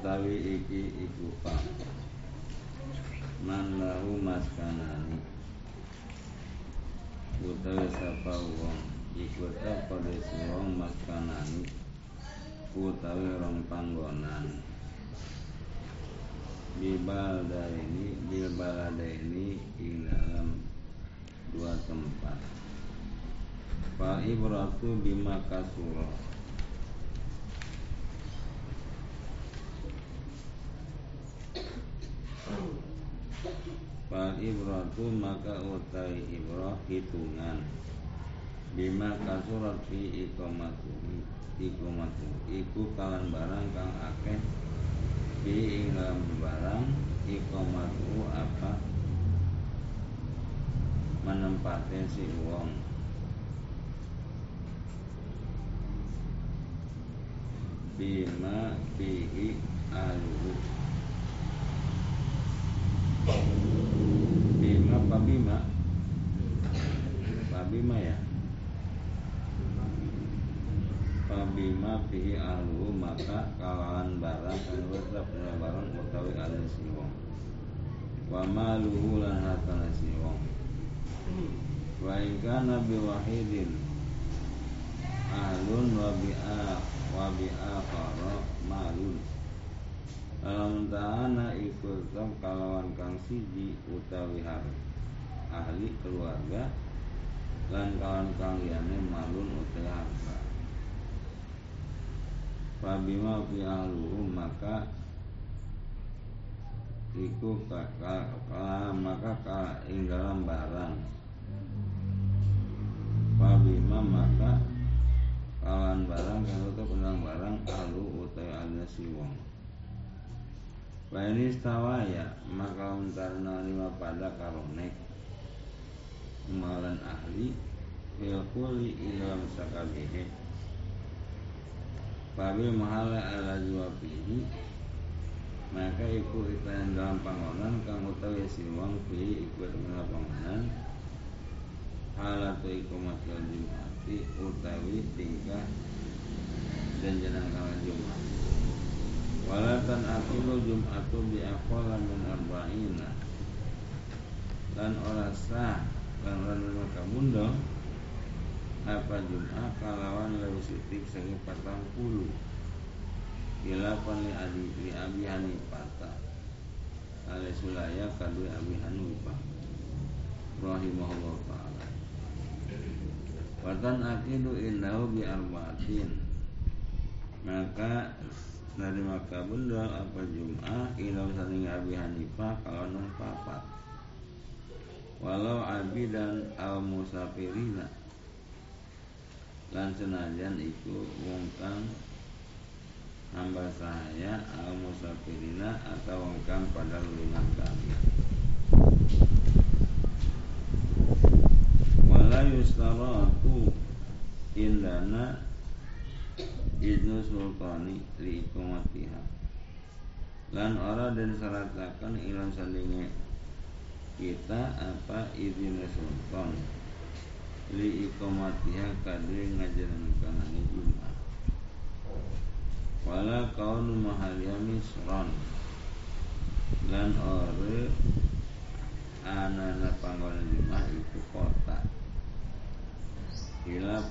Utawi iki iku fa Man lahu maskanani. Utawi sapa wong Iku pada wong maskanani Utawi rong panggonan. Bibalda ini Bilbalada ini Di dalam dua tempat. Fal ibratu bima kasura ibratu maka utai ibrah hitungan. Bima kasurat fi ikomatu Ikomatu Iku kalan barang kang akeh Fi inglam barang Ikomatu apa? Menempatnya si uang Bima fihi aluhu Bima apa Bima? Bima ya? Pabima fihi ahlu maka kawan barang kan wetap barang utawi ahli siwong Wa maluhu lan hartana siwong Wa ingkana biwahidin Ahlun wa bi'a wa bi'a malun. Dalam tahana ikut kalawan kang siji utawi ahli keluarga lan kawan kang liyane malun utawi harta. Fabima fi ahluhum maka iku kala maka ka ing dalam barang. Fabima maka kawan barang kang utawa barang ahlu utawi alna siwong Lain ya maka untarna lima pada karonek malan ahli Filkuli ilam sakabihe Pabil mahala ala juwabihi. Maka iku ikan dalam panggonan Kang utawi siwang fi iku dalam panggonan. Halatu iku matil jumati Utawi tingkah Dan jenang kawan jumat Walatan akilu jum'atu bi aqala min arba'ina. Dan ora sah Lan ora maka mundo Apa jum'ah kalawan lebih sitik segi patang puluh. Ilapan li adi li abi hanifata Ale sulaya kadui abi hanifah. Rahimahullah ta'ala. Watan akidu indahu bi arba'atin Maka dari maka bunda apa Jum'ah ilam saling Abi Hanifah kalau nang papat walau abi dan al musafirina lan senajan iku wong kang hamba saya al musafirina atau wong kang pada lulungan kami. Wala yustaratu indana idnu sultani li ikomatiha lan ora dan syaratakan ilan salinge kita apa izin sultan li ikomatiha kadri ngajaran kanani jumat wala kaun mahalia misron. Lan ore anana panggonan jumat itu kota. Hilap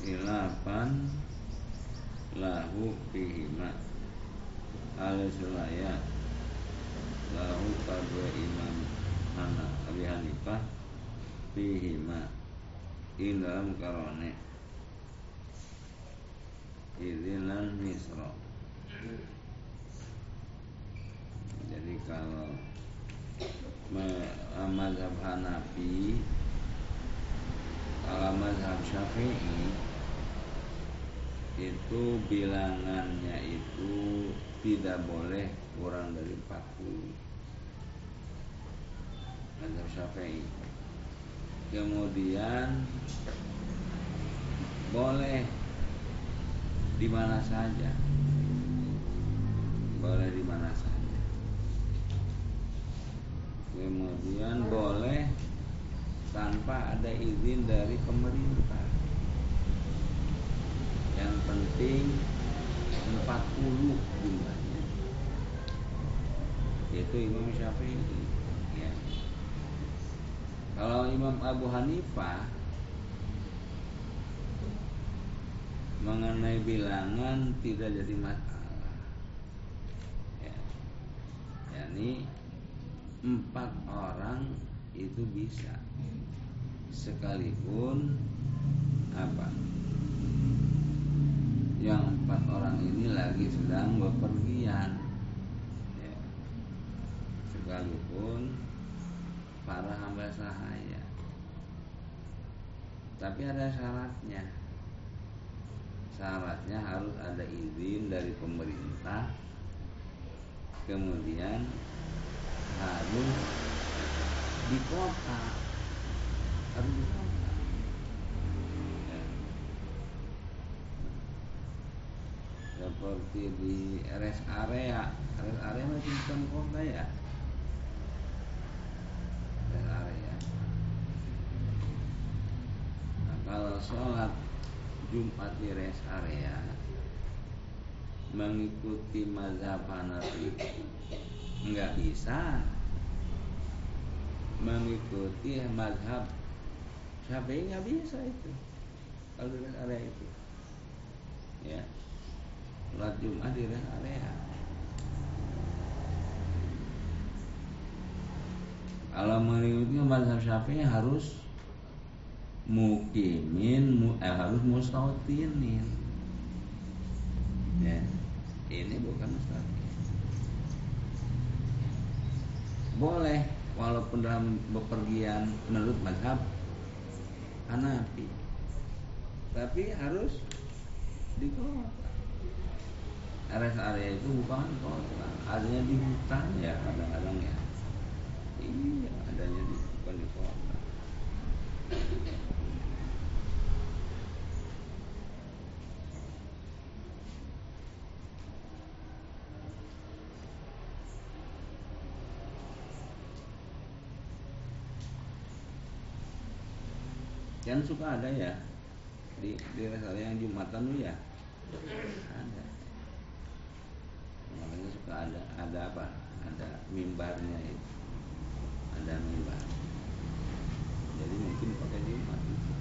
hilapan lahu fihima. Al-sulaya lahu kadwa imam Hana Abi Hanifah fihima ing dalam karone izinan misro. Jadi kalau mazhab Hanafi kalau mazhab Syafi'i itu bilangannya itu tidak boleh kurang dari 40 Mazhab Syafi'i. Kemudian boleh di mana saja. Boleh di mana saja. Kemudian boleh tanpa ada izin dari pemerintah. Yang penting 40 jumlahnya. Yaitu Imam Syafi'i. ya. Kalau Imam Abu Hanifah mengenai bilangan tidak jadi masalah ya. yakni empat orang itu bisa sekalipun apa yang empat orang ini lagi sedang bepergian ya. sekalipun para hamba sahaya. Tapi ada syaratnya. Syaratnya harus ada izin dari pemerintah. Kemudian harus di kota. Harus di kota. Ya. seperti di rest area. Rest area masih bukan kota ya rest area nah, kalau sholat Jumat di rest area mengikuti mazhab Hanafi nggak bisa. Mengikuti mazhab Syafi'i nggak bisa itu kalau di rest area itu. Ya sholat Jumat di rest area. Kalau mengikuti mazhab Syafi'i harus mukimin mu, eh, harus mustautinin ya ini bukan mustautin boleh walaupun dalam bepergian menurut madhab Hanafi. Tapi harus di kota rest area itu bukan kota adanya di hutan ya kadang-kadang ya. Iya adanya di bukan di kota kan suka ada ya. Di di rest area yang jumatan tuh ya. Ada. Makanya suka ada ada apa? Ada mimbarnya itu. Ada mimbar. Jadi mungkin pakai jumat itu.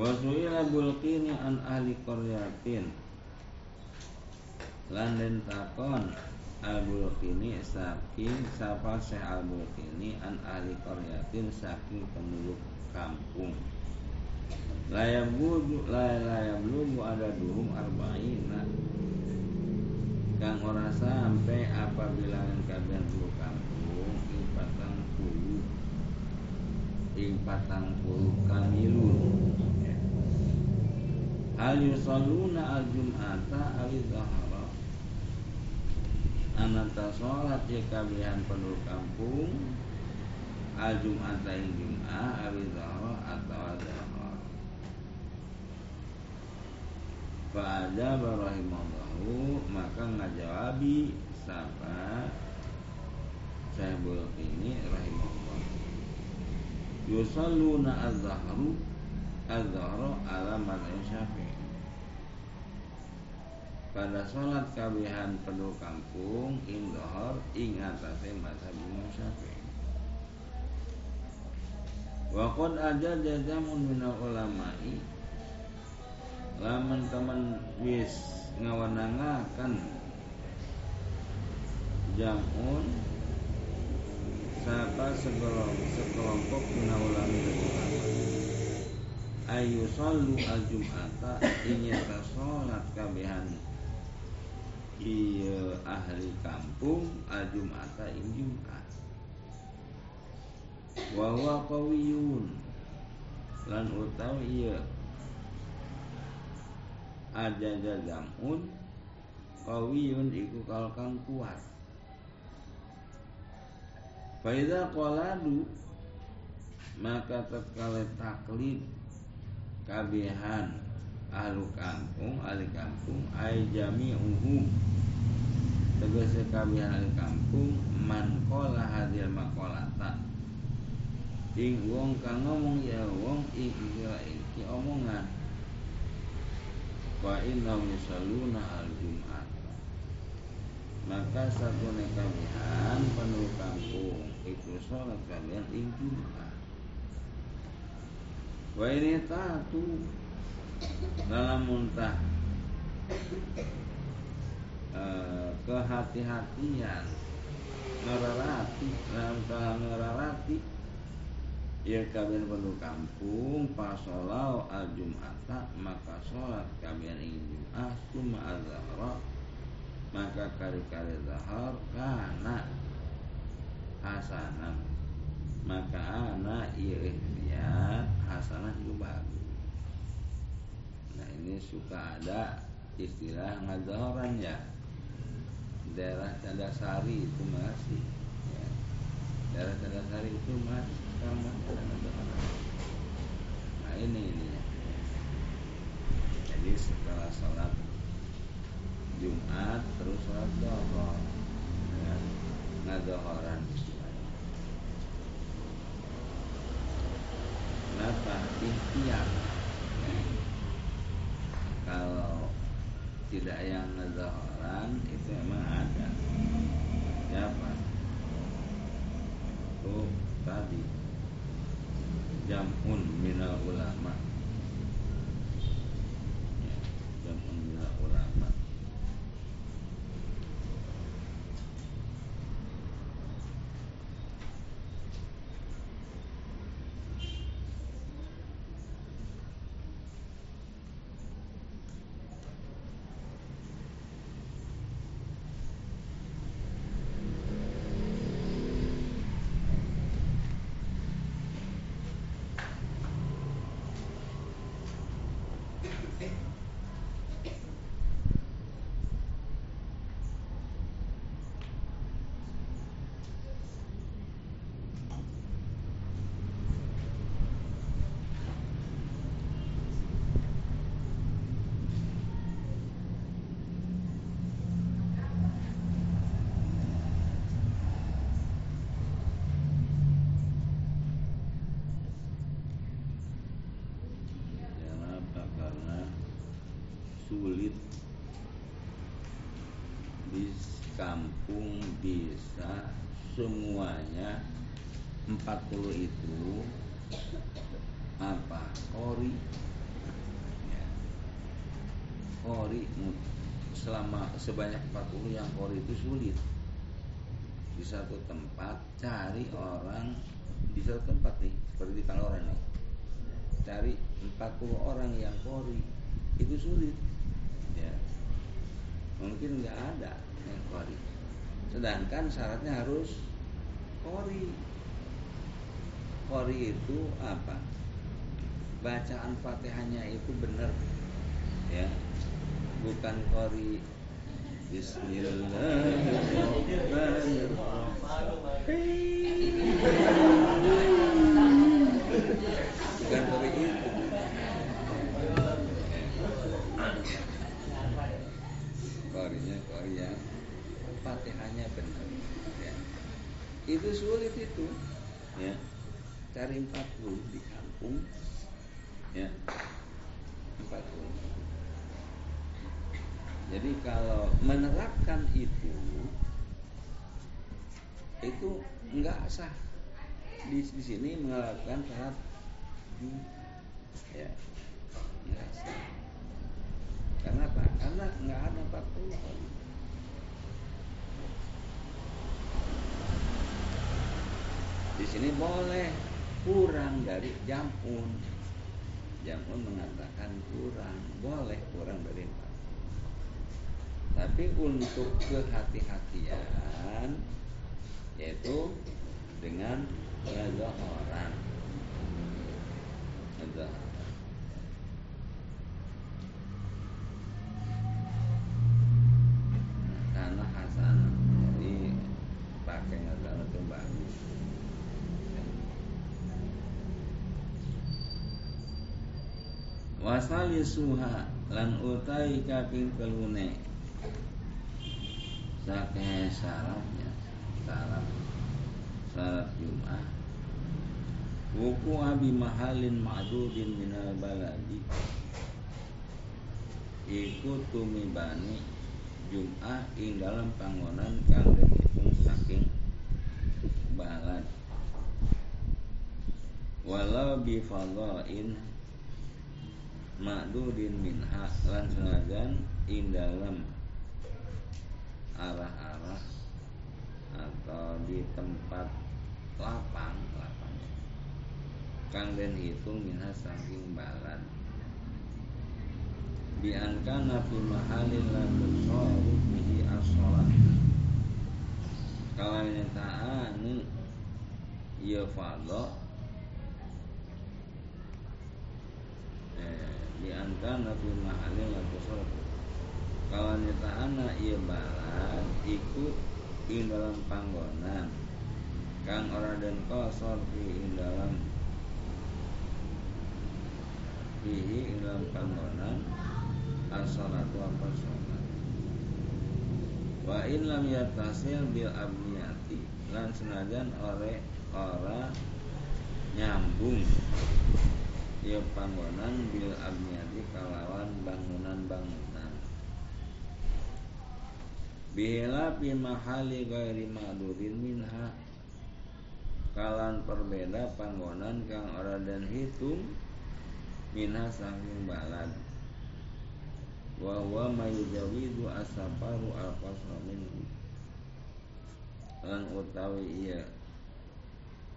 Wasuila bulqini an ahli qaryatin. Lan den takon al bulqini saking sapa Syekh al bulqini an ahli qaryatin saking penduduk kampung. Layam lugu ada duhum arba'ina. Kang ora sampai apabila kabian penduduk kampung ing patang puluh ing patang puluh kamilun Hal yusalluna al-jum'ata awi zahara Anata sholat ya kabihan penduduk kampung Al-jum'ata ing jum'ah awi zahara atau zahara Fa'ajaba rahimahullahu Maka ngajawabi Sapa Syahbul ini rahimahullah. Yusalluna al-zahru Al-Zahra ala madhab syafi'i pada sholat kabihan penduduk kampung ing dohor ing atase mazhab Imam Syafi'i. Aja jajamun minal ulama'i Laman teman wis ngawanangakan Jamun Sapa sekelompok sekelompok minal ulama'i ayu sallu al jum'ata inyata salat kabehan iya ahli kampung al jum'ata ing jum'at. Wa huwa qawiyun lan utawi iya. Ada jazamun qawiyun iku kalkang kuat. Faida qaladu maka tatkala taklid kabihan ahlu kampung ahli kampung ay jami'uhum tegese kabeh ahli kampung man qala hadil maqalata. Ing wong kang ngomong ya wong iki iki omongan. Wa inna yusalluna al jumat maka satu nekabihan penuh kampung itu sholat kalian ing jumat wa ini tatu dalam muntah Eh, kehati-hatian ngerarati dalam ngerarati. Ya kalian perlu kampung pasolau al jum'ata maka sholat. Kalian ingin jum'ah cuma azhara maka kari-kari zahar karena hasanah. Maka anak iya ikhtiar hasanah juga bagus nah ini suka ada istilah ngazahoran ya daerah Candasari itu masih ya. daerah Candasari itu masih sekarang masih ada ngazahoran nah ini ini ya. jadi setelah sholat Jumat terus sholat dohor ya. ngazahoran Kenapa? Ikhtiar Kalau tidak yang ngezahoran itu emang ada. Siapa itu tadi. Jamun minal ulama ya, jamun minal ulama Kenapa? Karena sulit di kampung bisa semuanya 40 itu apa? Kori ya. kori mu- selama sebanyak 40 yang kori itu sulit. Di satu tempat cari orang di satu tempat nih seperti di Kaloran nih. Cari 40 orang yang kori itu sulit. ya mungkin nggak ada yang kori. Sedangkan syaratnya harus kori. Kori itu apa? Bacaan fatihahnya itu benar. Ya. Bukan kori. Bismillahirrahmanirrahim bukan kori itu yang fatihahnya benar. Ya. itu sulit itu. Ya. Cari 40 di kampung. Ya. 40 jadi kalau menerapkan itu itu enggak sah. Di, di sini menerapkan syarat ya. Enggak sah. Karena apa? Karena nggak ada 40 kali. Di sini boleh kurang dari jamun. Jamun mengatakan kurang, boleh kurang dari 40. Tapi untuk kehati-hatian yaitu dengan ngezohoran. Ngezohoran. karena hasanah jadi pakai ngezohoran itu bagus wasali suha lan utai kaping kelune. Sakeh syaratnya Syarat Syarat Jum'ah. Wuku abi mahalin ma'dudin minal baladi. Iku tumibani Jum'ah ing dalam panggonan kang dihitung saking balad. Walau bifadain Ma'dudin minha lan senajan ing dalam arah-arah atau di tempat lapang lapang. Kang den hitung minha saking balan. Bianka nabi mahalin la tusaru bihi as-salat kalau ini ta'ani ya fadha bianka nabi mahalin la tusaru kalau anak ia barat ikut ing dalam panggonan. Kang ora dan kosor di ing dalam fihi ing dalam panggonan as-salatu apa salat wa in lam yatasil bil abniyati lan senajan ore ora nyambung ya panggonan bil abniyati kalawan bangunan-bangunan. Bila fi mahali gairi ma'durin minha. Kalan perbeda panggonan kang ora dan hitung Minha saking balad. Wa huwa mayujawidu asafaru al-qasra Lan utawi iya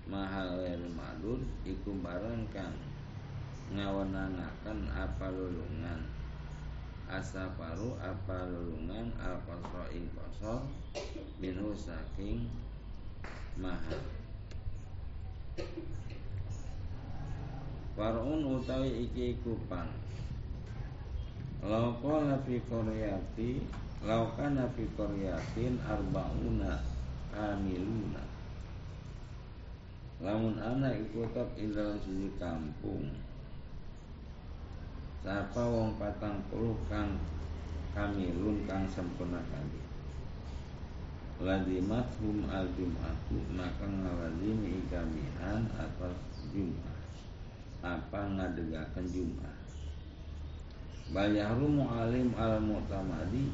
Mahal gairi ma'dur Iku barang kang Ngawenangakan apa lulungan. Asafaru apa lulungan al kosro ing kosor minhu saking maha. Farun utawi iki kupang Lauka fi koryati Lauka fi koryatin arbauna kamiluna. Lamun anak iku tetap ing dalam sisi kampung Sapa wong patang puluh kang kamilun kang sempurna kali. Lazimat hum al jum'atu Maka ngalazimi ikamihan atas jum'ah. Apa ngadegakan jum'ah? Bayahrumu alim al mu'tamadi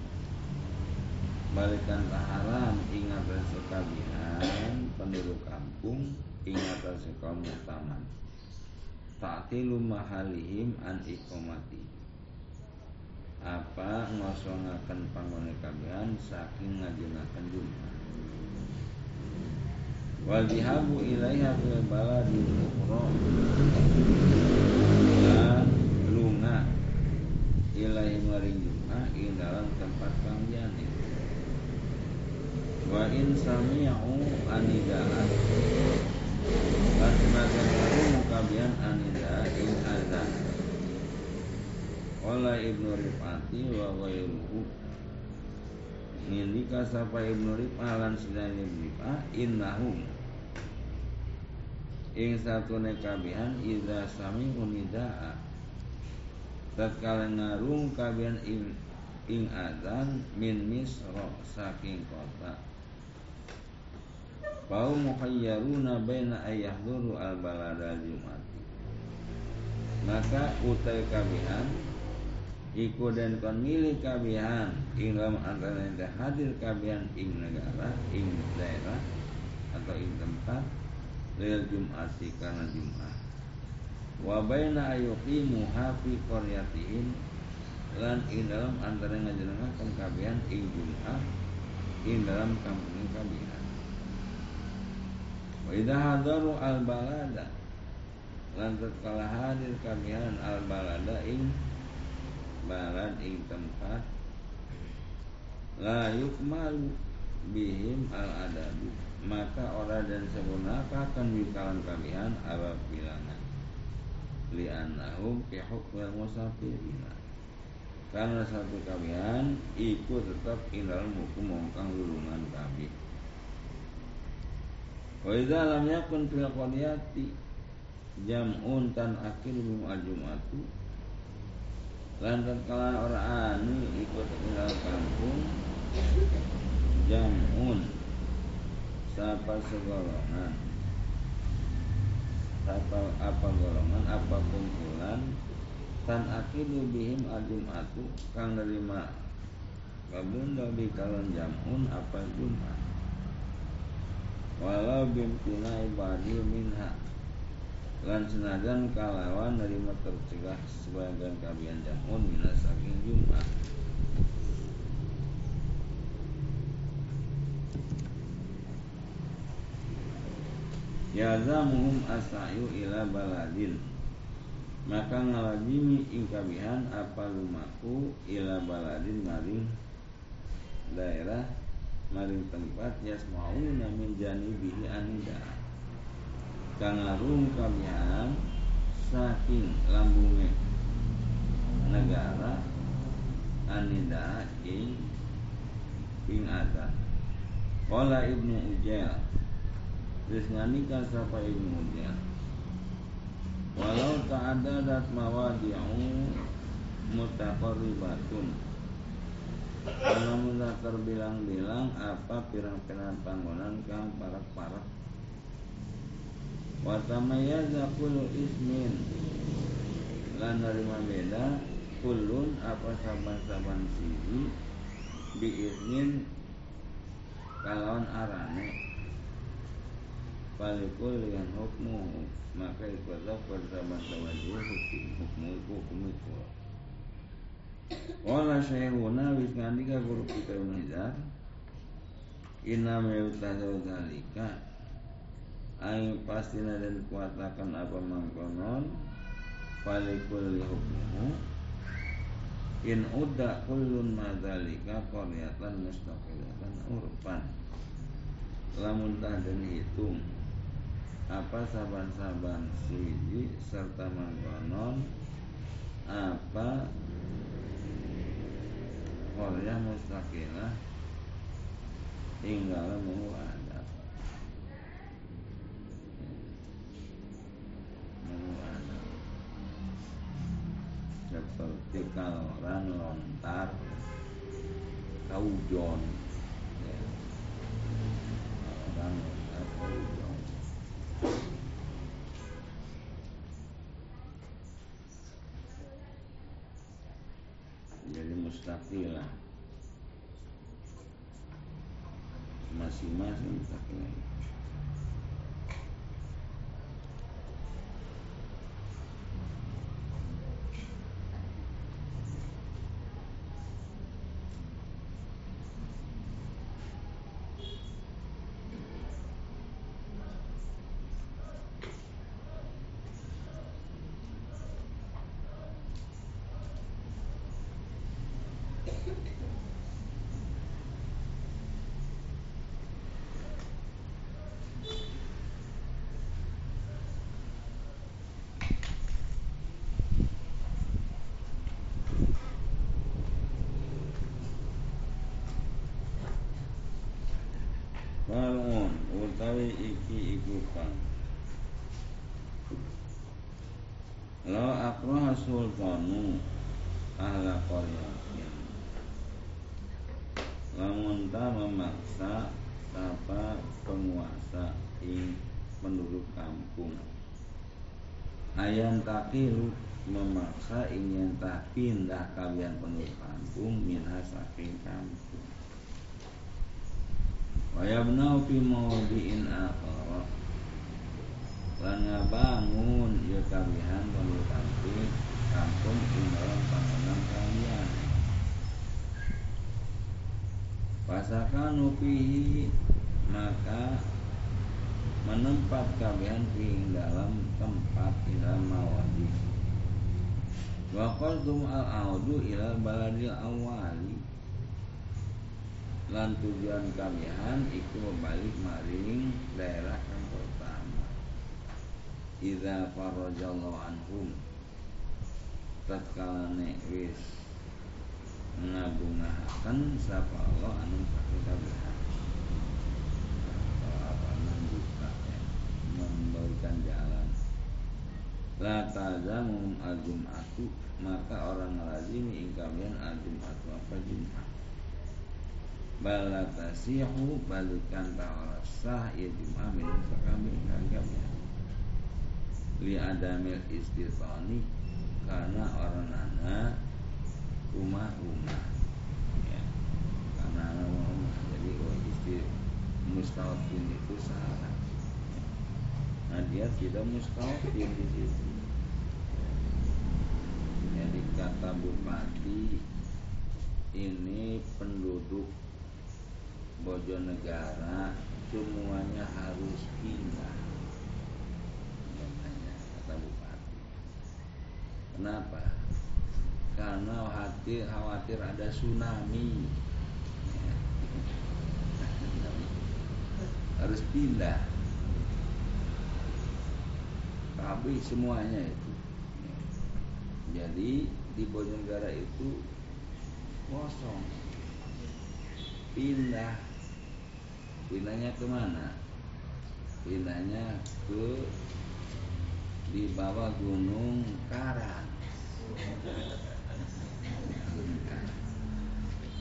Balikan taharam ingat sekabihan penduduk kampung ingat sekaum mu'tamadi ta'tilu mahalihim an ikomati apa ngosongaken pangone kabehan saking ngajinaken Jumat? Wajihabu ilaiha fil baladi ukhra. Dan lunga ilaihi maring Jumat ing dalam tempat kang wa in sami'u anida'at Laksanakan kamu mukabian anida in azan Qala ibnu Rifati wa ghairuhu. Nindika sapa ibnu Rifah lan sinani Rifah Innahum Ing satu nekabihan Iza sami unida'a Tatkala ngarung kabihan ing, ing azan Min misro saking kota. Fau muhayyaruna baina ayahduru al balada jumati Maka utai kabihan Iku dan kon milih kabihan Ing dalam antara yang hadir kabihan Ing negara, ing daerah Atau ing tempat Lil jum'ati karena jum'ah Wa baina ayuqimu hafi Lan ing dalam antara ngajenengakan kabihan Ing jum'ah Ing dalam kampung kabihan Wa idza hadaru al balada lan tatkala hadir kamian al balada ing balad ing tempat la yukmalu bihim al adabu maka orang dan sempurna akan bikalan kamian apa bilangan. Li'annahum fi hukmil musafirina. Karena satu kamian ikut tetap ing dalam hukum mongkang lulungan kami. Wa idza lam yakun fil qaryati jam'un tan akhir bim al-jum'atu lan tatkala orang anu ikut tinggal kampung jamun. Siapa segolongan? Siapa apa golongan? Apa kumpulan? Tan akidu bihim al-jum'atu Kang nerima. Kabunda bi kalon jamun Apa jum'at? Walau bimtina ibadi minha lan senajan kalawan nerima tercegah sebagian kabian jamun minas saking jumat. Yazamuhum asayu ila baladin. Maka ngalajimi ingkabihan apa lumaku ila baladin maring daerah maring tempat yasmauna min janibihi anida kangarung kabihan saking lambungnya negara anida ing ing ada. Kala ibnu Ujail Terus nganika sapa ibnu Ujail Walau ta'adadat mawadi'u mutaqarribatun. Kalau mudah terbilang-bilang apa pirang-pirang panggonan kang parak-parak Watamayaza kullu ismin. Lan nerima beda Kulun apa saban-saban siji Biiznin Kalawan arane. Palikul dengan hukmu Maka ikutlah persaban-saban dia hukum Hukmu hukum itu. Wala syairuna wis ngandika guru kita unizar Inna meutadau dalika Aing pasti dan kuatakan apa mangkonon. Falikul hukmuhu In uda kullun madalika Koryatan mustaqilatan urpan Lamun dan hitung Apa saban-saban suji Serta mangkonon? Apa Koryah mustaqilah Hingga mu'ad seperti kalau orang lontar kaujon ya. orang lontar kaujon jadi mustaqilah masing-masing mustaqilah Falun utawi iki iku kang Lo akroha sultanu ahla qaryatin Lamun ta memaksa apa penguasa ing penduduk kampung. Ayan takilu memaksa ingin tak pindah kalian penduduk kampung minha saking kampung wa yabnau fi mawdi'in akhara lan ngabangun ya kawihan penduduk kampung kampung ing dalam panggonan kalian. Pasakanu fihi maka menempat kawihan ing dalam tempat dalam mawadi. Wa qaldum al-audu ila baladil awali lan tujuan kamihan iku balik maring daerah yang pertama. Iza farajallahu anhum. Tatkala wis ngabungahaken sapa Allah anu saking kabehan apa membuka ya, memberikan jalan. La tazamum al-jum'atu. Maka orang lazimi ing kalian al-jum'atu apa jum'at balatasihu balikan tawarasah ya jum'ah min sakami kagamnya li adamil istitoni karena orang nana rumah-rumah ya. Karena rumah jadi oh isti mustahil itu salah nah dia tidak mustahil di situ. Jadi kata bupati ini penduduk Bojonegara semuanya harus pindah. Namanya kata bupati. Kenapa? Karena khawatir khawatir ada tsunami. Harus pindah. Habis semuanya itu. Jadi di Bojonegara itu kosong. Pindah pindahnya ke mana pindahnya ke di bawah gunung Karang.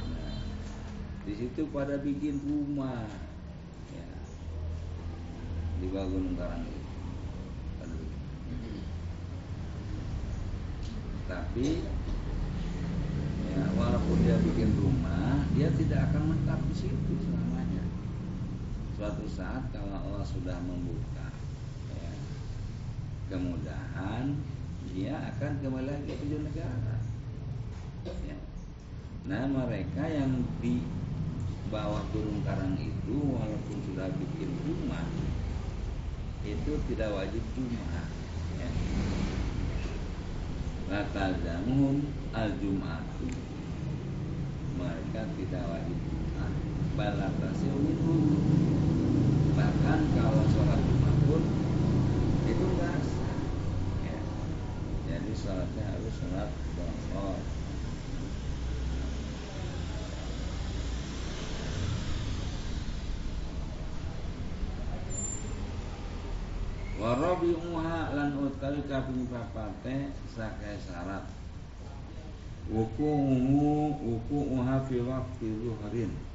Nah, di situ pada bikin rumah. Ya, di bawah gunung Karang itu. Tapi ya, walaupun dia bikin rumah dia tidak akan menetap di situ suatu saat kalau Allah sudah membuka ya, kemudahan dia akan kembali lagi ke negara ya. nah mereka yang di bawah gunung karang itu walaupun sudah bikin rumah itu tidak wajib cuma ya. Latazamun al-jum'atu Mereka tidak wajib Jumat Balatasi itu bahkan kalau sholat Jumat pun itu nggak sah ya. jadi sholatnya harus sholat bohong Warabi uha lan utawi kaping papate sakai syarat. Wuku'uhu wuku'uha fi waktu zuhrin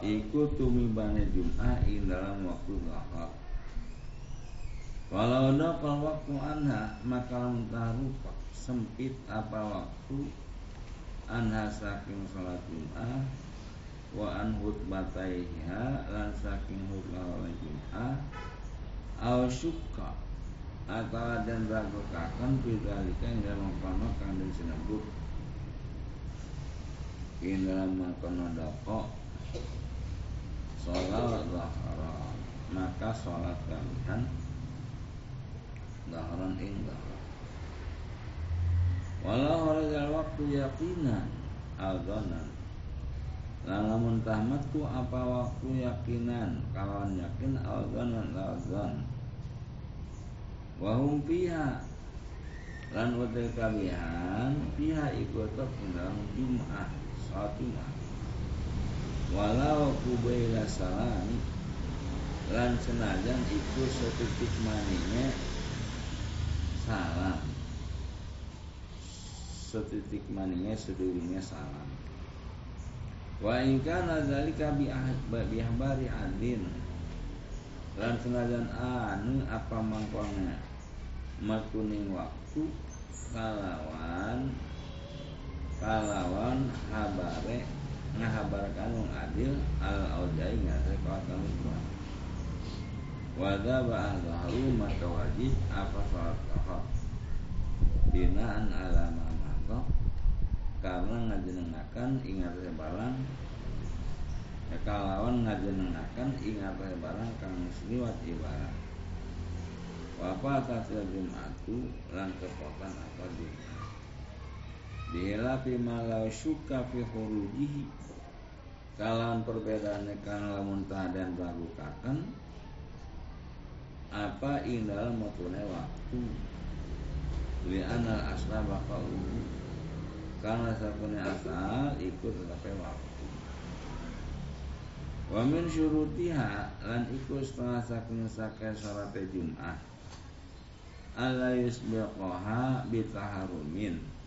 Iku tumimbane Jum'ah ing dalam waktu zuhur. Walau kalau waktu anha maka tahu sempit apa waktu anha saking salat Jum'ah wa an hutbataiha lan saking hutbah Jum'ah au syukka atau dan ragu kakan bidalika yang dalam kono kang den sinebut ing dalam kono dapok sholat zahara maka sholat kalian zaharan ing zahar walau harajal waktu yakinan aldonan. Lamun tahmatku apa waktu yakinan? Kawan yakin aldonan alzon Wahum piha. Lan wadil kabihan Piha ikut dalam Jum'ah Salat Jum'ah walau kubaila salam lan senajan itu setitik maninya salam. Setitik maninya sedulunya salam. Wa in kana zalika bi ahbari adin. Lan senajan anu apa mangkona makuning waktu kalawan kalawan habare ngahabarkan wong adil al audai ngase kawatan kuat Wada ba'ah zahru maka wajib apa salat kahar Binaan alama maka Karena ngajenengakan ingat barang ya, Kalawan ngajenengakan ingat barang Kang seliwat ibarat. Wapa tasil jum'atu Lan kepotan apa jum'at Bihilafi malau syuka fi hurujihi Kalam perbedaannya kan lamun dan ragu kakan apa indah matune waktu? Li anal asla bakal karena satunya asal ikut tetapi waktu. Wa min syurutiha lan ikut setengah saking sakai salat Jumat ala yusbiqaha bitaharumin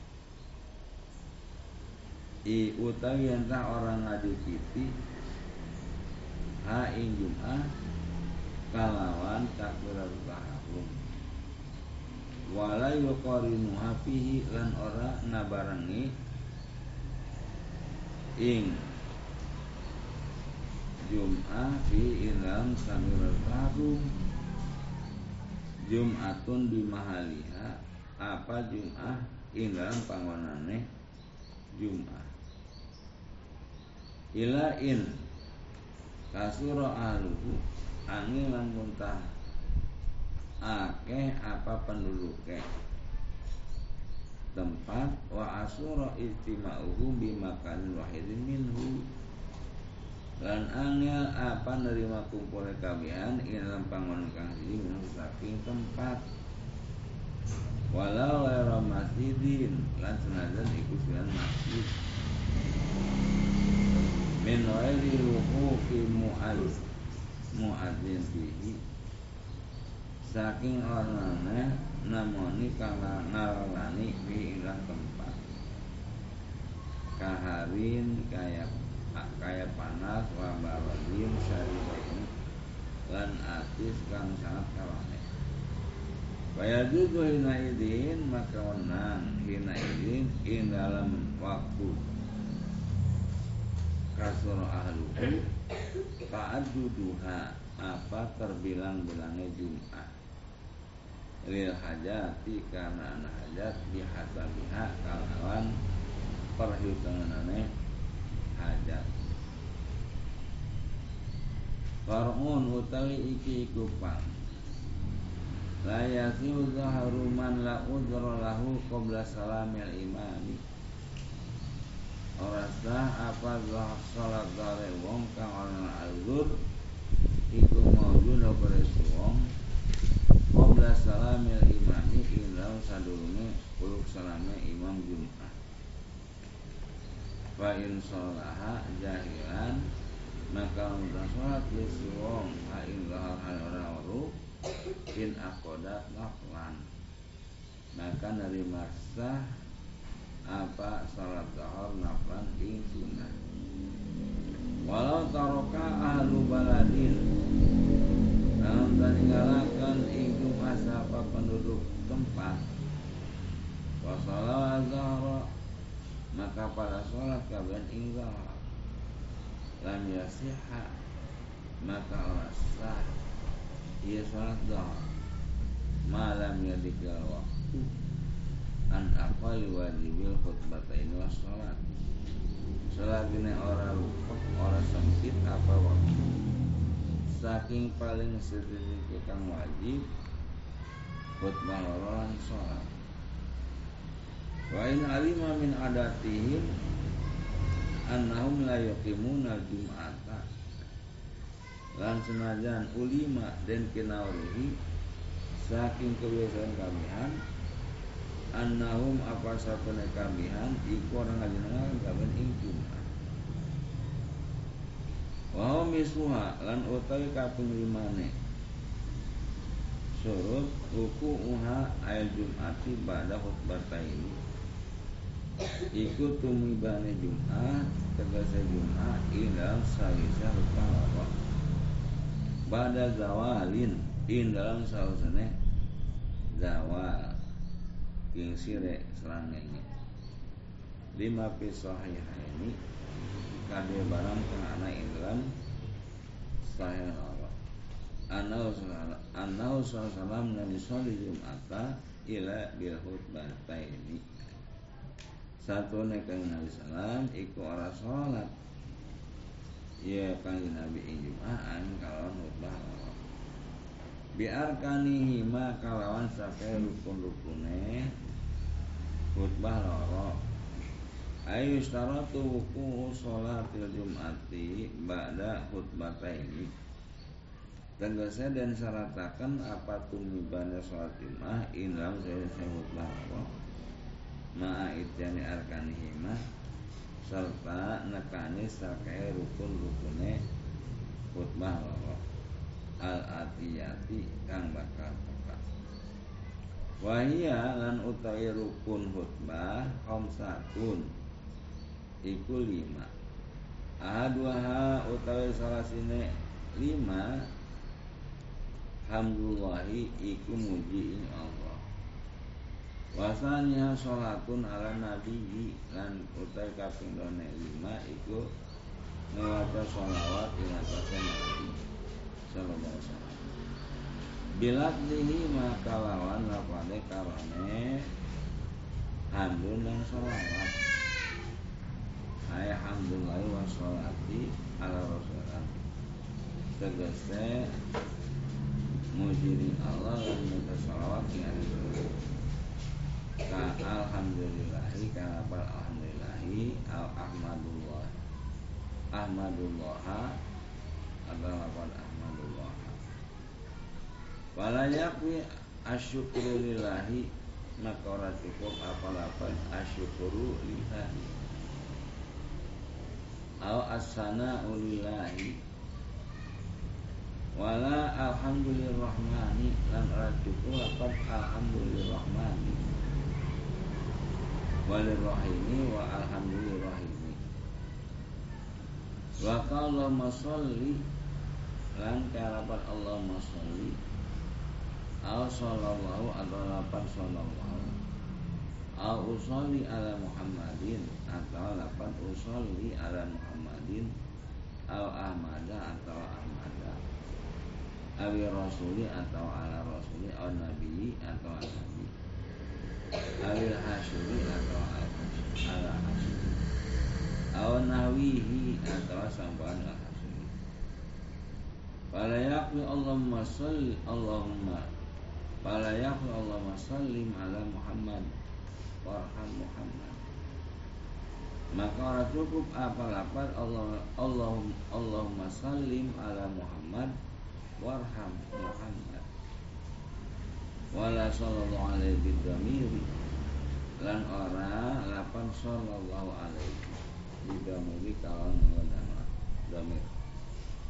i utawi entah orang ngadipiti ha ing Jum'ah kalawan takbiratul tahallul wala yuqarinu hafihi lan ora nabarengi ing Jum'ah fi ilam samirul tahallul Jum'atun di mahaliha apa Jum'ah ing dalam panggonane Jum'ah ila in. Kasura ahluhu angin lan muntah. Akeh apa penduduknya tempat wa asura istima'uhu bimakan wahidin minhu. Lan angel apa nerima kumpul kabihan ing dalam panggonan kang siji minum saking tempat. Walau lara masjidin lan senajan iku masjid min ghairi wuqufi mu'adz mu'adzin fihi saking ornane namoni kala ngarani fi ilah tempat. Kaharin kaya kaya panas wa bawadin syaribain lan atis kang sangat kawane. Bayajudu hina idin maka wenang hina idin in dalam waktu kasur ahluhu ta'adduduha apa terbilang-bilangnya Jum'ah? Lil hajati karena anak hajat bihasabiha kalawan perhitunganane hajat. Far'un utawi iki iku pang La yasiu zaharu man la udra lahu qabla salamil imami ora sah apa zah salat dare wong kang ana azur iku maujud pada wong? Qabla salamil imami ila sadurunge kuluk salame imam Jumat. Fa in jahilan maka untuk salat li wong ha in hal ora waru in akodat naflan. Maka dari masa apa? Salat zuhur naflan ing sunnah. Walau taroka ahlu baladin. Dalam taningalakan itu masa apa penduduk tempat. Wasalah zuhur maka pada sholat kaban ing zuhur. Lam yasiha maka orang sah. Ia sholat zuhur. Malam yadikal waktu an aqali wajibil khutbatain was salat selagine ora luput ora sempit apa waktu? Saking paling sedikit kang wajib khutbah loro salat wa in alima min adatihim annahum la yuqimuna jum'ata lan senajan ulima dan kinaurihi saking kebiasaan kamihan annahum apa sapene kamihan iku orang ngajenengan kaben ing Jumat. Wa misuha lan utawi kaping limane surut uku uha ayat Jumati pada khutbah ini Iku tumibane Jum'at Tegasa Jum'at Indalam salisa rukawah Pada zawalin Indalam sausane Zawal ing sire serangenge lima pisahih ini kade barang kang ana ing dalam sahih Allah. Anau anau sallam nabi sholli jum'ata ila bil ini satu nekang nabi salam iku ora salat. Ya kang nabi ing jum'aan kalau khutbah biar kanihi ma kalawan sakai rukun-rukune khutbah loro. Ayu staratu wuku sholatil jum'ati ba'da khutbataini Tegasnya dan syaratakan apa tumibana sholat jum'ah Inlam saya khutbah loro. Ma'a itjani arkanihima Serta nekani sakai rukun-rukune khutbah loro. Al-atiyati kang bakal Wahia lan utawi rukun khutbah khamsatun iku lima. Ahaduha utawi salah sini lima Alhamdulillahi iku muji ini Allah. Wasanya sholatun ala nabi lan utai kaping done lima iku mewaca sholawat ila nabi wasallam Bilat dihi maka lawan lapane karone hamdun dan sholawat Ayah hamdulillah wa sholati ala rasulullah Tegese mujiri Allah dan minta sholawat dengan Ka alhamdulillahi Kalapal alhamdulillahi Al ahmadullah Ahmadullah Adalah ahmadullah Wala yakwi asyukru lillahi Maka orang cukup apa-apa asyukru lillahi Au asana ulillahi. Wala alhamdulillahirrahmani Lan orang cukup apa alhamdulillahirrahmani. Walirrahimi wa alhamdulillahirrahimi Wa kalau masalli Lan karapat Allah masalli Al sallallahu atau lapan sallallahu. Al usolli ala Muhammadin Atau lapan usolli ala Muhammadin. Al ahmada atau ahmada. Awi rasuli atau ala rasuli Al nabi atau al nabi. Awil hasyuri atau al ala hasyuri Al nahwihi atau sampan al hasyuri Fala yakwi Allahumma salli Allahumma Fala yaqul Allahumma sallim ala Muhammad Warham Muhammad Maka orang cukup apa lapar? Allah Allahum, Allahumma sallim ala Muhammad Warham Muhammad Wala sallallahu alaihi bidamiri. Lan ora lapan sallallahu alaihi Bidamiri kawan Damir.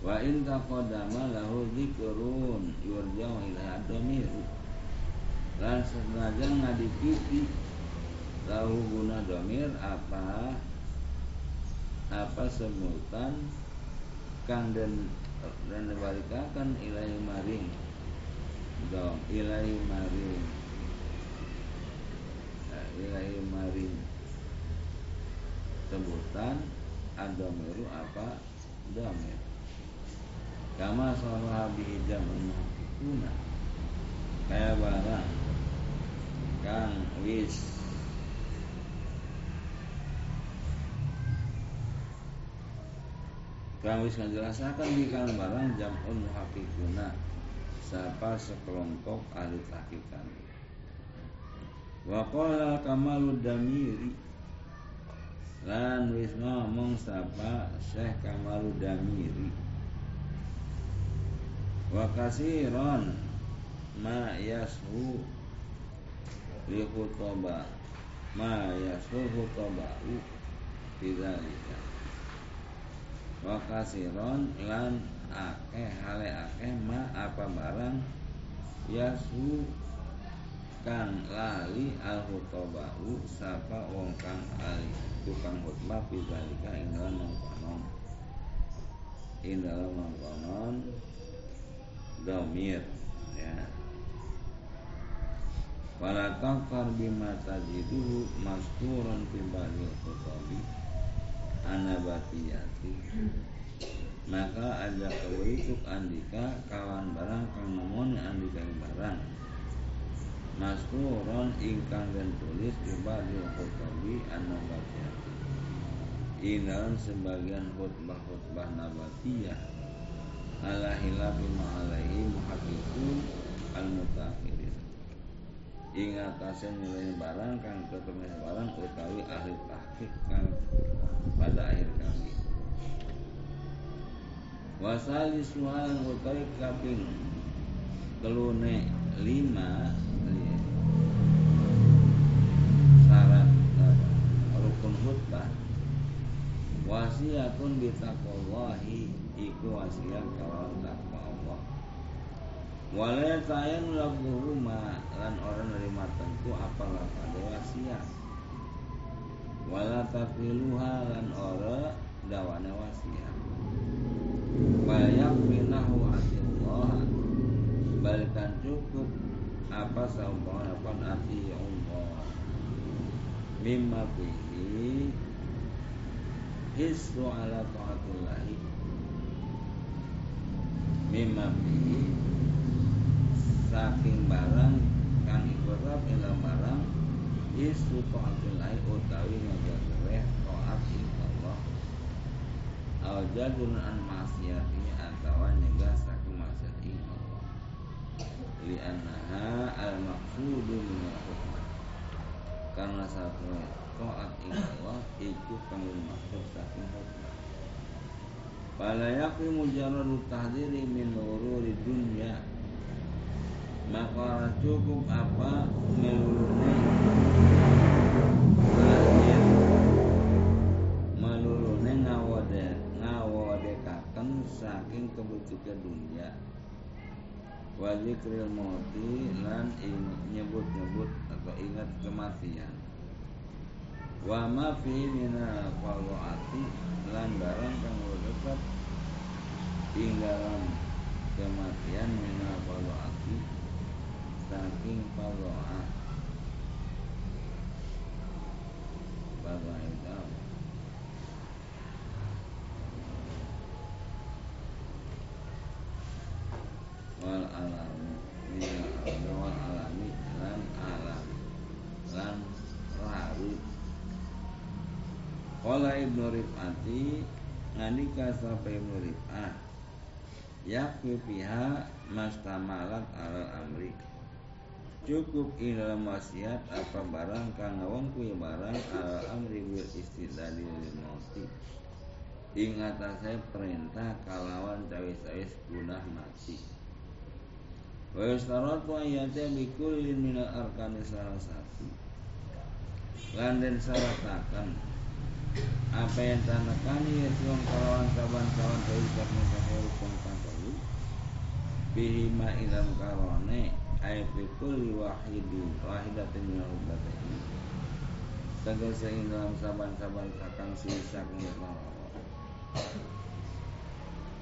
Wa in taqadama lahu zikrun yurja'u ila damiru lan senajan ngadipiti lahu guna domir apa apa sebutan kang dan dan dibalikakan ilahi maring. Dom ilahi maring. Nah, ilahi maring. Sebutan adomiru apa domir. Kama sahabi jamun kuna. Kayak barang kang wis. Kang wis ngajelasakan di kang barang jamun muhakikuna siapa sekelompok ahli tahkikan wa qala kamalud damiri. Lan wis ngomong sapa Syekh Kamalud Damiri. Wa ma yashu li khutaba ma yasul khutaba'u bidzalika wa kasiron lan akeh hale akeh ma apa barang yasu kang lali al khutobau sapa wong kang ali tukang khutbah bidzalika ing dalam mangkonon ing dalam domir ya Fala taqar bima tajiduhu maskuran fi ba'dil anabatiyati maka ada kewituk andika kawan barang kang nemoni andika barang. Maskuron ingkang dan tulis di ba'dil anabatiyati Inan sebagian khutbah-khutbah nabatiyah ala hilafi ma'alaihi muhakikun al-mutakhirin ingat asen nilai barang kang ketemu barang utawi ahli tahqiq kang pada akhir kami. Wasali sualan utawi kaping kelune lima syarat rukun khutbah. Wasiatun bitaqwallahi iku wasiat kawan takwa Walaya tayan lagu rumah lan orang nerima tentu apalah pada wasiat. wala tafiluha lan ora dawane wasiat. Wa yakfinahu atillah balikan cukup apa saumpama pun ati Allah. Mimma fihi hisru ala taatillahi mimma fihi saking barang kang ikrab ila barang hisru taatillahi utawi ngajareh taat ing Allah al jadun an maksiati atau nyegah saking maksiat ing Allah. Li annaha al maqsudu min al karena satu taat ing Allah iku kang maksud saking hukmah Fala yakfi mujarradu tahdiri min nururi dunya Maka cukup apa melurune Lahir Melurune ngawade Ngawadekaken saking kebutuhan dunia Wajikril mauti lan nyebut-nyebut atau ingat kematian. Wa ma fi mina qalwaati lan barang kang tetep ing kematian mina qalwaati saking qalwaat Bapak itu wal alami wal alami lan alam lan larut Kala Ibnu Rif'ati nalika sapa Ibnu Rif'ah yakfi fiha mastamalat alal amri cukup ing dalam wasiat apa barang kang ngawongku barang alal amri bil istidlali lil mauti. Ing atase perintah kalawan cawis-cawis gunah mati. Wa yustaratu ayatnya bikullin minal arkani salah satu. Lan den syarataken apa yang tanakani ya suang kawan kawan kawan dari karena saya rukun kantori bihima ilam karone ayat fikul wahidi wahidatin min ini tegese ing dalam saban-saban kakang sisa kang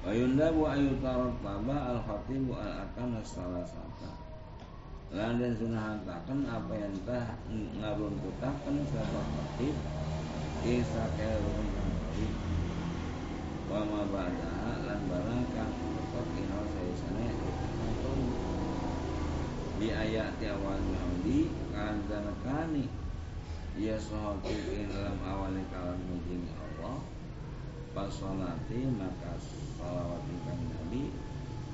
Wayunda bu ayu tarot baba al khatibu al akan salah sata Lan dan sunahantakan apa yang tah ngaruntutakan sahabat khatib Isa kelun kang Wa ma ba'da lan barang kang tetep ina kang Di ayat di awal Yahudi kan kani Ya sahati ing dalam awalnya kalam mujing Allah. Pasolati maka salawat kang Nabi.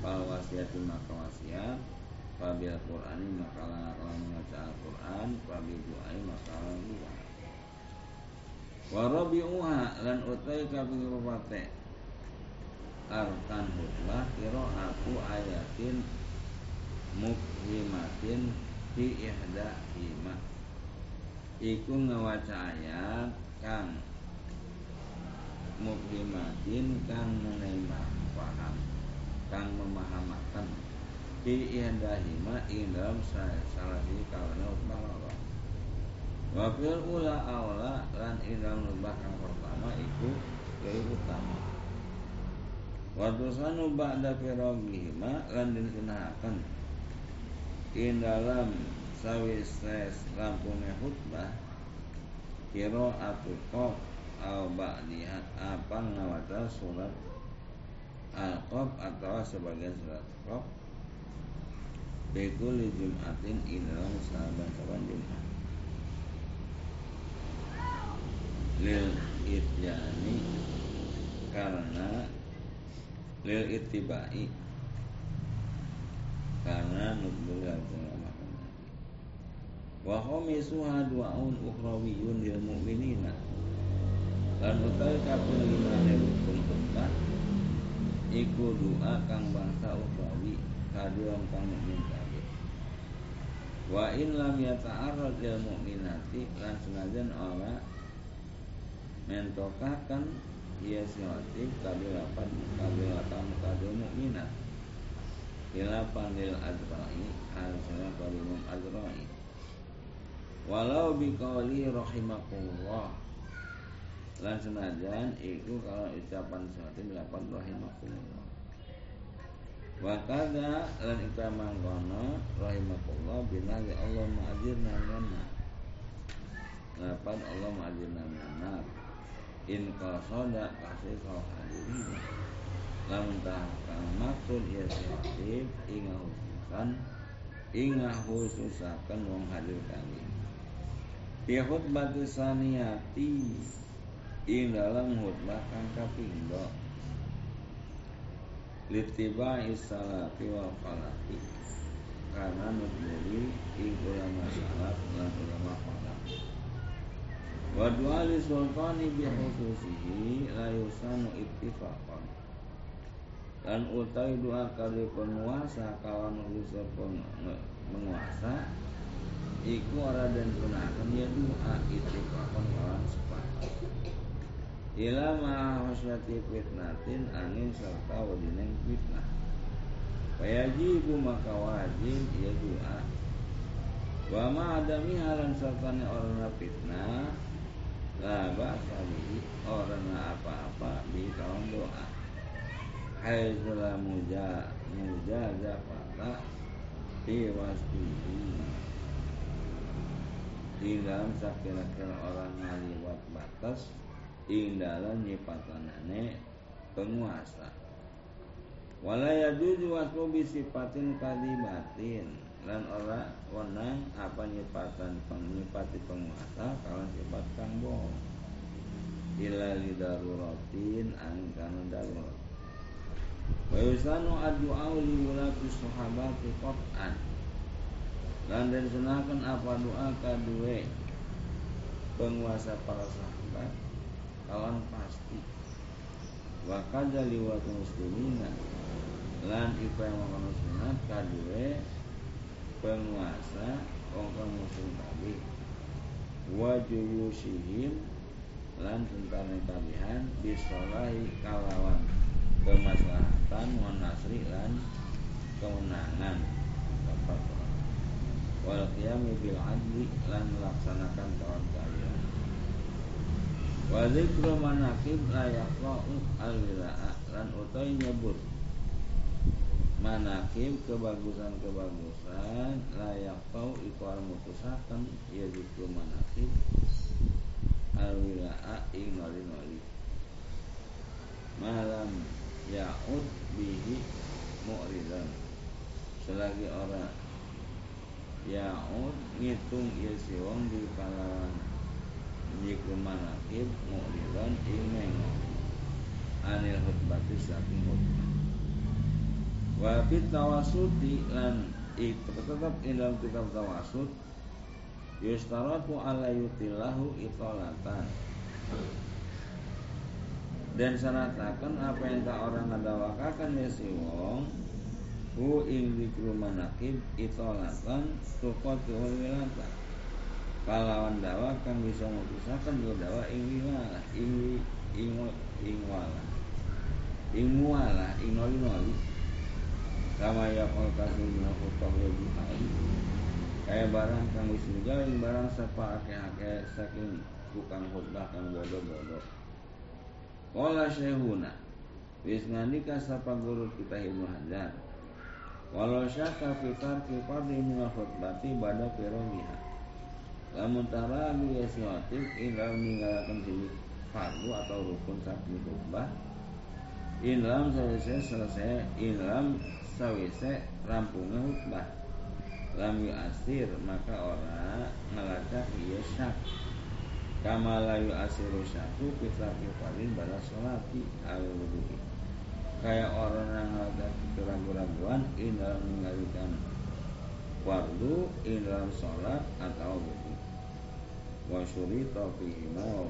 Fal wasiati maka wasiat. Fabil Qur'ani maka lang membaca Al-Qur'an Fabil du'ai maka doa. Warabi'uha lan utai kaping rupate Arkan hutbah kiro aku ayatin Mukhimatin Fi ihda hima Iku ngawaca ayat Kang Mukhimatin Kang menerima paham Kang memahamakan Fi ihda hima Ing dalam salah sini kawana utbah Wafil ula awla lan idam nubah yang pertama itu lebih utama. Watusanu ba'da firogihima lan disunahkan in dalam sawises rampungnya khutbah kiro atukof au ba'diha apa ngawata surat al-qof atau sebagian surat qof Bekul Jumatin in dalam sahabat-sahabat Jumat. Lil ityani karena lil itibai ngamakan nabi wa khamisuha du'aun ukhrawiyun lil mu'minina. Lan utawi kaping limane rukun khutbah iku doa kang bangsa ukhrawi kaduang kang mukmin kabeh. Wa in lam yata'arrad lil mu'minati lan senajan ora mentokakan ia siwatif kabilapan kabilatan kadil mukminat Ilapan lil adrai Al-sana kalimum adrai Walau biqawli rahimakumullah. Lan senajan iku kalau ucapan suatu dapat rahimakumullah. Wa kada lan ika mangkono rahimakumullah binahi Allah ma'ajirna mana dapat Allah ma'ajirna mana in qasoda kasih kau hadirin lamun kang maksud ya sihib inga hususan inga hususakan wong hadir kami. Fi khutbah saniyati ing dalam khutbah kang kapindho litiba isalafi wal falaki karena nutmuri ing ulama salaf lan ulama falak. Wa du'a li sultani bi khususihi la dan utai doa kali penguasa kawan usaha penguasa iku ora den gunakan ya doa ittifaqan kawan sepakat. Ila ma hasyati fitnatin angin serta wadineng fitnah. Wajibu maka wajib ya doa Wa ma adami halan sertane orang fitnah La ba'sa orang apa-apa di kawan doa Hai muja muja jafata Fi wasbihi di dalam sakira-kira orang ngaliwat batas ing dalam nyipatanane penguasa. Wala yajuzu wasmu bisipatin kadibatin dan orang wenang apa nyipatan penyipati penguasa kalau sifat kang bohong. Ila lidaruratin angin kana darurat wa yusanu addu'a li wulati sahabati qat'an. Dan sunahkan apa doa kedua penguasa para sahabat? Kawan pasti. Wa kadza liwat muslimina. Lan iku yang mau sunat kedua penguasa wong muslim tadi. Wa juyusihim lan tentara kabihan bisolahi kalawan kemaslahatan wa nasri lan kemenangan wal qiyami bil adli lan melaksanakan kawan kalian wa dzikru manaqib la yaqra'u al lan utai nyebut. Manaqib kebagusan-kebagusan layak tau iku al mutusakan ya zikru manaqib al wila'a ing noli-noli malam ya'ud bihi mu'ridan selagi orang Ya'ud ngitung ieu si wong di kalangan Jiku manakib mu'lidan imeng Anil khutbati saking khutbah. Wa fit tawasuti lan tetap dalam kitab tawasud Yustaratu ala yutillahu itolatan dan sanatakan apa yang tak orang ngadawakan ya si wong hu ing dikru manakib itolatan tukoti wilata. Kalawan dawa kang bisa mutusakan dua dawa ing wiwalah ing ing ing wala ing muala ing noli noli kama ya kol kasul bina kutah wa bihai kaya barang kang wis ing barang sapa ake-ake saking tukang khutbah kang bodoh-bodoh Kala syekhuna Wis ngandika sapa guru kita Ibnu Hajar. Walau syaka fi tarki fardhi min khutbati bada pirogiha Lamun tara bi yasiwatik ila meninggalkan sini fardu atau rukun saking khutbah. Inlam selesai selesai. Inlam sawise rampungnya khutbah. Lam asir maka orang ngelacak iya Kama layu asiru syaku Fitarki farin bala sholati al wudu'i kayak orang yang ada keraguan-raguan ini dalam mengalihkan fardu ini dalam sholat atau wudhu. Wa syuri taufiqima wa